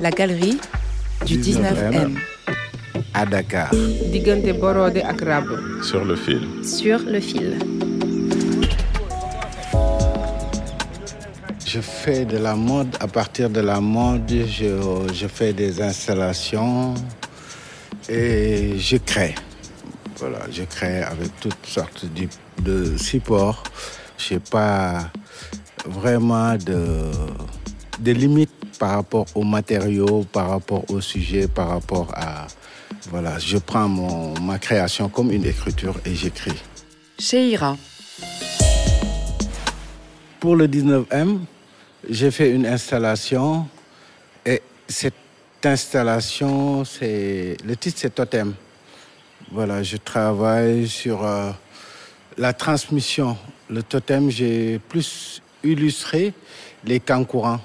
La galerie du 19M. À Dakar. diggante Borode ak Rab. Sur le fil. Sur le fil. Je fais de la mode. À partir de la mode, je, je fais des installations et je crée. Voilà, je crée avec toutes sortes de, de supports. Je n'ai pas vraiment de, de limites par rapport aux matériaux, par rapport au sujet, par rapport à... Voilà, je prends mon, ma création comme une écriture et j'écris. Sheira. Pour le 19M, j'ai fait une installation et cette installation, c'est le titre c'est Totem. Voilà, je travaille sur euh, la transmission. Le totem, j'ai plus illustré les camps courants.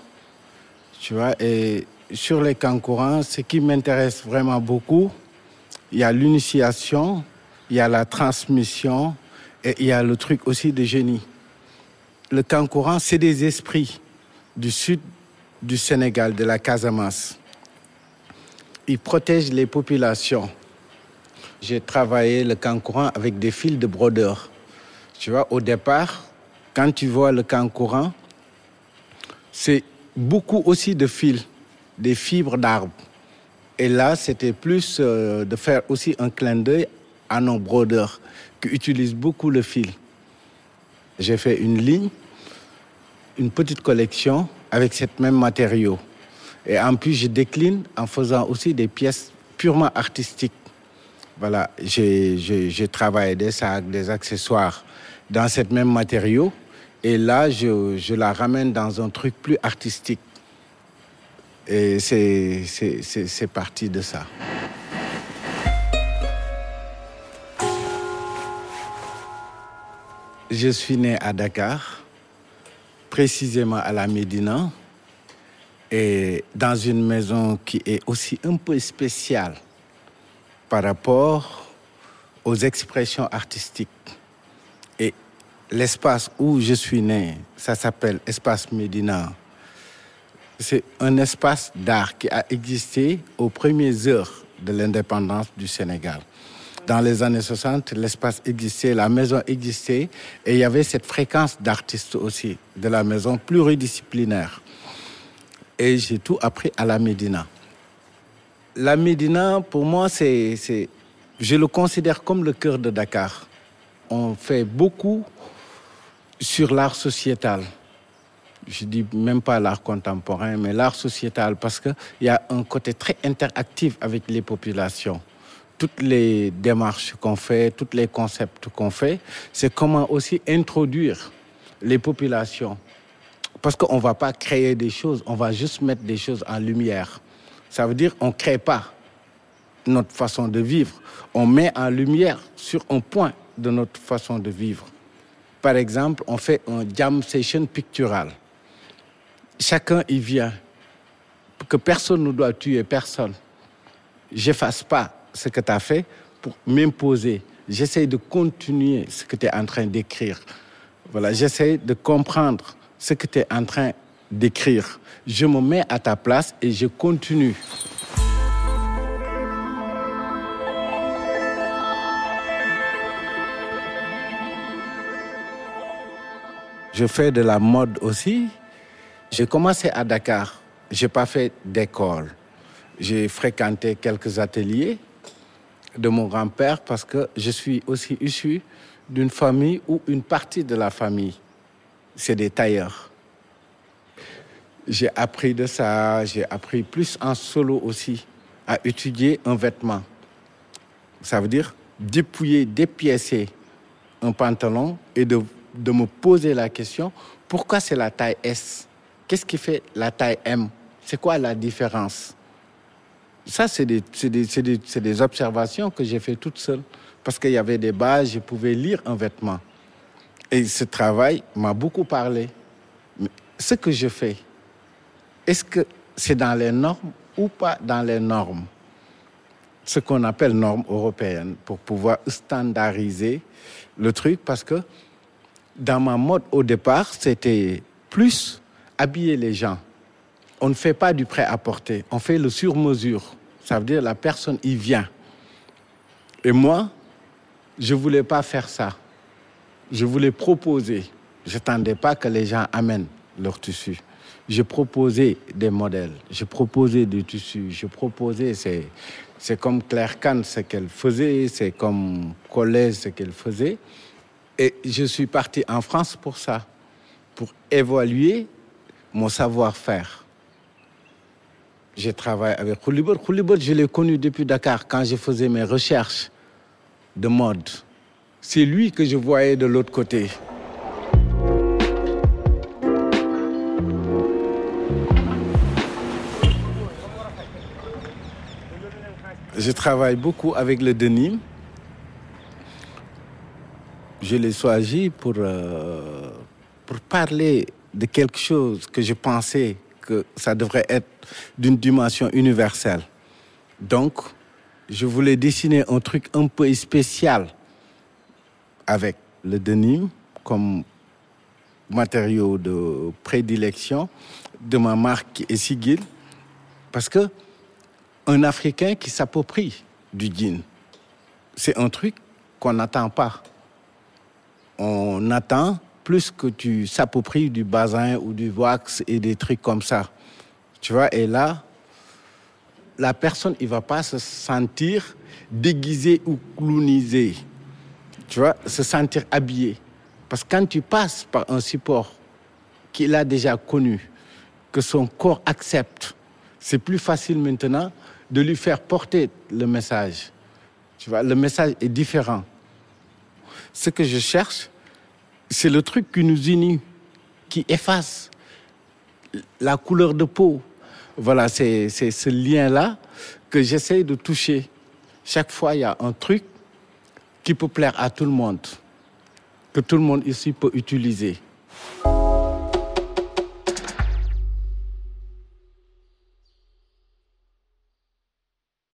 Tu vois, et sur les camps courants, ce qui m'intéresse vraiment beaucoup, il y a l'initiation, il y a la transmission et il y a le truc aussi de génie. Le camp courant, c'est des esprits du sud du Sénégal, de la Casamance. Ils protègent les populations. J'ai travaillé le camp courant avec des fils de brodeur. Tu vois, au départ, quand tu vois le camp courant, c'est beaucoup aussi de fils, des fibres d'arbres. Et là, c'était plus euh, de faire aussi un clin d'œil à nos brodeurs qui utilisent beaucoup le fil. J'ai fait une ligne, une petite collection avec ce même matériau. Et en plus, je décline en faisant aussi des pièces purement artistiques. Voilà, j'ai travaillé des sacs, des accessoires dans ce même matériau. Et là, je, la ramène dans un truc plus artistique. Et c'est c'est parti de ça. Je suis né à Dakar, précisément à la Médina, et dans une maison qui est aussi un peu spéciale par rapport aux expressions artistiques. L'espace où je suis né, ça s'appelle Espace Médina. C'est un espace d'art qui a existé aux premières heures de l'indépendance du Sénégal. Dans les années 60, l'espace existait, la maison existait, et il y avait cette fréquence d'artistes aussi, de la maison pluridisciplinaire. Et j'ai tout appris à la Médina. La Médina, pour moi, c'est, je le considère comme le cœur de Dakar. On fait beaucoup sur l'art sociétal. Je dis même pas l'art contemporain, mais l'art sociétal, parce qu'il y a un côté très interactif avec les populations. Toutes les démarches qu'on fait, tous les concepts qu'on fait, c'est comment aussi introduire les populations. Parce qu'on ne va pas créer des choses, on va juste mettre des choses en lumière. Ça veut dire qu'on ne crée pas notre façon de vivre. On met en lumière sur un point de notre façon de vivre. Par exemple, on fait un jam session pictural. Chacun y vient. Que personne ne doit tuer personne. J'efface pas ce que tu as fait pour m'imposer. J'essaie de continuer ce que tu es en train d'écrire. Voilà, j'essaie de comprendre ce que tu es en train d'écrire. Je me mets à ta place et je continue. Je fais de la mode aussi. J'ai commencé à Dakar. Je n'ai pas fait d'école. J'ai fréquenté quelques ateliers de mon grand-père parce que je suis aussi issu d'une famille où une partie de la famille, c'est des tailleurs. J'ai appris de ça, j'ai appris plus en solo aussi, à étudier un vêtement. Ça veut dire dépouiller, dépiécer un pantalon et de, de me poser la question, pourquoi c'est la taille S? Qu'est-ce qui fait la taille M? C'est quoi la différence? Ça, c'est des, des, des, des, observations que j'ai fait toute seule. Parce qu'il y avait des bases, je pouvais lire un vêtement. Et ce travail m'a beaucoup parlé. Mais ce que je fais, est-ce que c'est dans les normes ou pas dans les normes? Ce qu'on appelle normes européennes pour pouvoir standardiser le truc parce que dans ma mode au départ, c'était plus habiller les gens on ne fait pas du prêt-à-porter, on fait le sur-mesure. Ça veut dire la personne y vient. Et moi, je ne voulais pas faire ça. Je voulais proposer. Je n'attendais pas que les gens amènent leur tissu. Je proposais des modèles, je proposais du tissu, je proposais, c'est, c'est comme Claire Kahn ce qu'elle faisait, c'est comme Collège ce qu'elle faisait. Et je suis parti en France pour ça, pour évaluer mon savoir-faire. J'ai travaillé avec Khoulibot. Khoulibot, je l'ai connu depuis Dakar quand je faisais mes recherches de mode. C'est lui que je voyais de l'autre côté. Je travaille beaucoup avec le denim. Je l'ai choisi pour, euh, pour parler de quelque chose que je pensais que ça devrait être d'une dimension universelle. Donc, je voulais dessiner un truc un peu spécial avec le denim comme matériau de prédilection de ma marque Essigil. Parce que un Africain qui s'approprie du jean, c'est un truc qu'on n'attend pas. On attend plus que tu s'appropries du bazin ou du wax et des trucs comme ça. Tu vois, et là, la personne, il va pas se sentir déguisé ou clownisé. Tu vois, se sentir habillé. Parce que quand tu passes par un support qu'il a déjà connu, que son corps accepte, c'est plus facile maintenant de lui faire porter le message. Tu vois, le message est différent. Ce que je cherche, c'est le truc qui nous unit, qui efface la couleur de peau. Voilà, c'est ce lien-là que j'essaye de toucher. Chaque fois, il y a un truc qui peut plaire à tout le monde, que tout le monde ici peut utiliser.